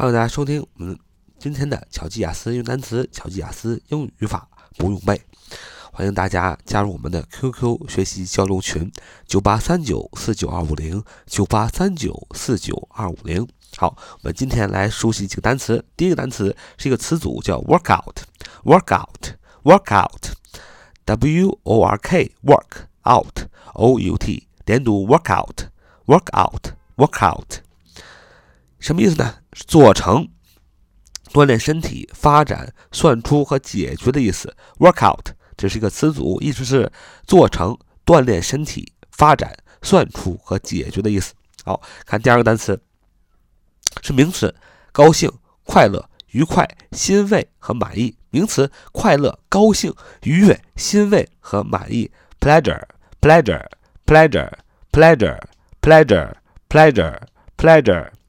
欢迎大家收听我们今天的巧记雅思用单词、巧记雅思英语语法不用背。欢迎大家加入我们的 QQ 学习交流群：九八三九四九二五零九八三九四九二五零。好，我们今天来熟悉几个单词。第一个单词是一个词组，叫 workout，workout，workout，w o r k work out o u t，连读 workout，workout，workout，什么意思呢？做成，锻炼身体、发展、算出和解决的意思。workout。这是一个词组，意思是做成、锻炼身体、发展、算出和解决的意思。好看第二个单词，是名词，高兴、快乐、愉快、欣慰和满意。名词，快乐、高兴、愉悦、欣慰和满意。pleasure，pleasure，pleasure，pleasure，pleasure，pleasure pleasure.。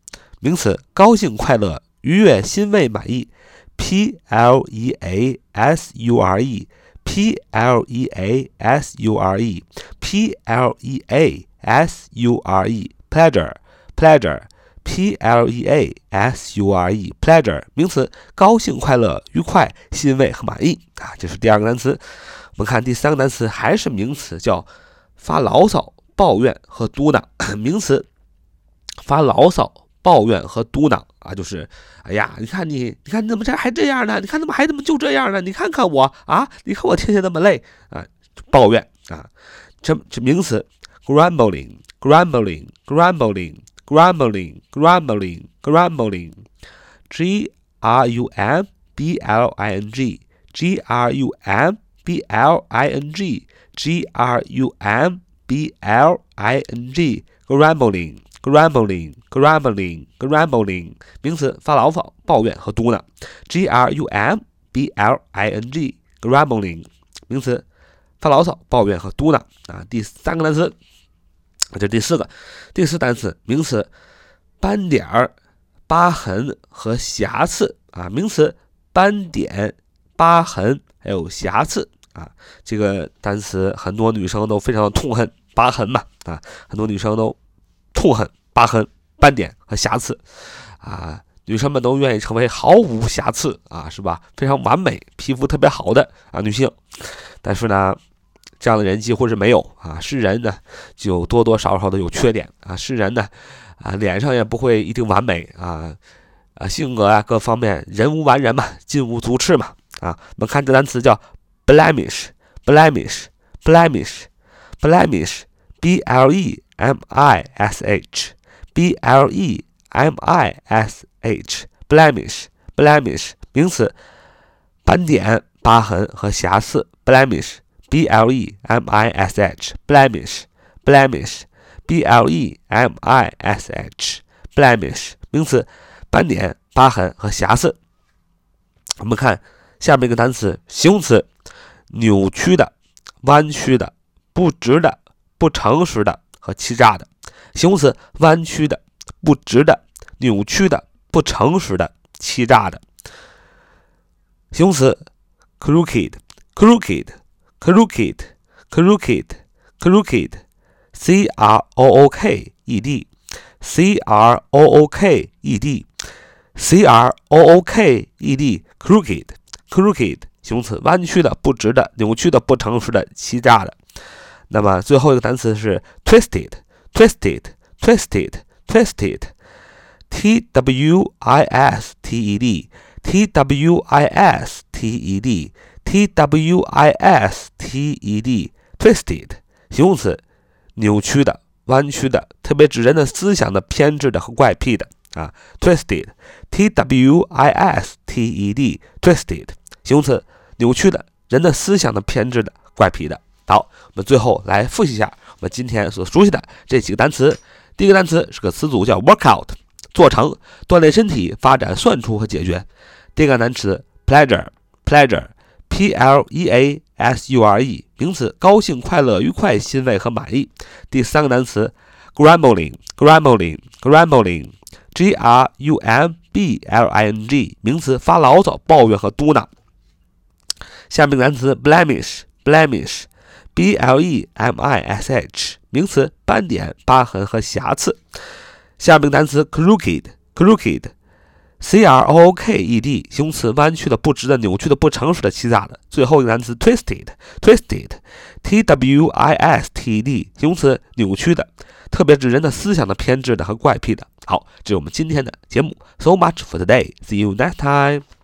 名词，高兴、快乐、愉悦、欣慰、满意。p l e a s u r e。P L E A S U R E P L E A S U R E pleasure pleasure P L E A S U R E pleasure 名词，高兴、快乐、愉快、欣慰和满意啊，这是第二个单词。我们看第三个单词，还是名词，叫发牢骚、抱怨和嘟囔。名词，发牢骚、抱怨和嘟囔。啊，就是，哎呀，你看你，你看你怎么这还这样呢？你看怎么还怎么就这样呢？你看看我啊，你看我天天那么累啊，抱怨啊，这这名词，grumbling，grumbling，grumbling，grumbling，grumbling，grumbling，g r u m b l i n g，g r u m b l i n g，g r u m b l i n g，grumbling。G -R -U -M -B -L -I -N -G, g -R -U -M -B -L -I -N -G,。Grumbling, grumbling, grumbling，名词，发牢骚、抱怨和嘟囔。g r u m b l i n g, grumbling，名词，发牢骚、抱怨和嘟囔。啊，第三个单词，啊这第四个，第四单词，名词，斑点儿、疤痕和瑕疵。啊，名词，斑点、疤痕还有瑕疵。啊，这个单词很多女生都非常的痛恨疤痕嘛。啊，很多女生都。痛恨疤痕、斑点和瑕疵，啊，女生们都愿意成为毫无瑕疵啊，是吧？非常完美、皮肤特别好的啊女性。但是呢，这样的人几乎是没有啊。是人呢，就多多少少的有缺点啊。是人呢，啊，脸上也不会一定完美啊，啊，性格啊各方面，人无完人嘛，金无足赤嘛。啊，我们看这单词叫 blemish，blemish，blemish，blemish，b l e。M I S H B L E M I S H blemish blemish 名词，斑点、疤痕和瑕疵。blemish B L E M I S H blemish blemish B L E M I S H blemish 名词，斑点、疤痕和瑕疵。我们看下面一个单词，形容词，扭曲的、弯曲的、不直的、不诚实的。和欺诈的形容词：弯曲的、不直的、扭曲的、不诚实的、欺诈的。形容词：crooked，crooked，crooked，crooked，c r o o k e d，c r o o k e d，c r o o k e d，crooked，crooked，crooked 形容词：弯曲的、不直的、扭曲的、不诚实的、欺诈的。那么最后一个单词是 twisted twisted，twisted，twisted，twisted，t w i s t e d，t w i s t e d，t w i s t e d，twisted，形容词，扭曲的、弯曲的，特别指人的思想的、偏执的和怪癖的啊。twisted，t w i s t e d，twisted，形容词，扭曲的，人的思想的、偏执的、怪癖的。好，我们最后来复习一下我们今天所熟悉的这几个单词。第一个单词是个词组，叫 workout，做成，锻炼身体，发展，算出和解决。第二个单词 pleasure，pleasure，p l e a s u r e，名词，高兴、快乐、愉快、欣慰和满意。第三个单词 grumbling，grumbling，grumbling，g r u m b l i n g，名词，发牢骚、抱怨和嘟囔。下面单词 blemish，blemish。B l e m i s h 名词，斑点、疤痕和瑕疵。下面单词 crooked，crooked，c r o o k e d，形容词，弯曲的、不直的、扭曲的、不成熟的、欺诈的。最后一个单词 twisted，twisted，t w i s t e d，形容词，扭曲的，特别指人的思想的、偏执的和怪癖的。好，这是我们今天的节目。So much for today. See you next time.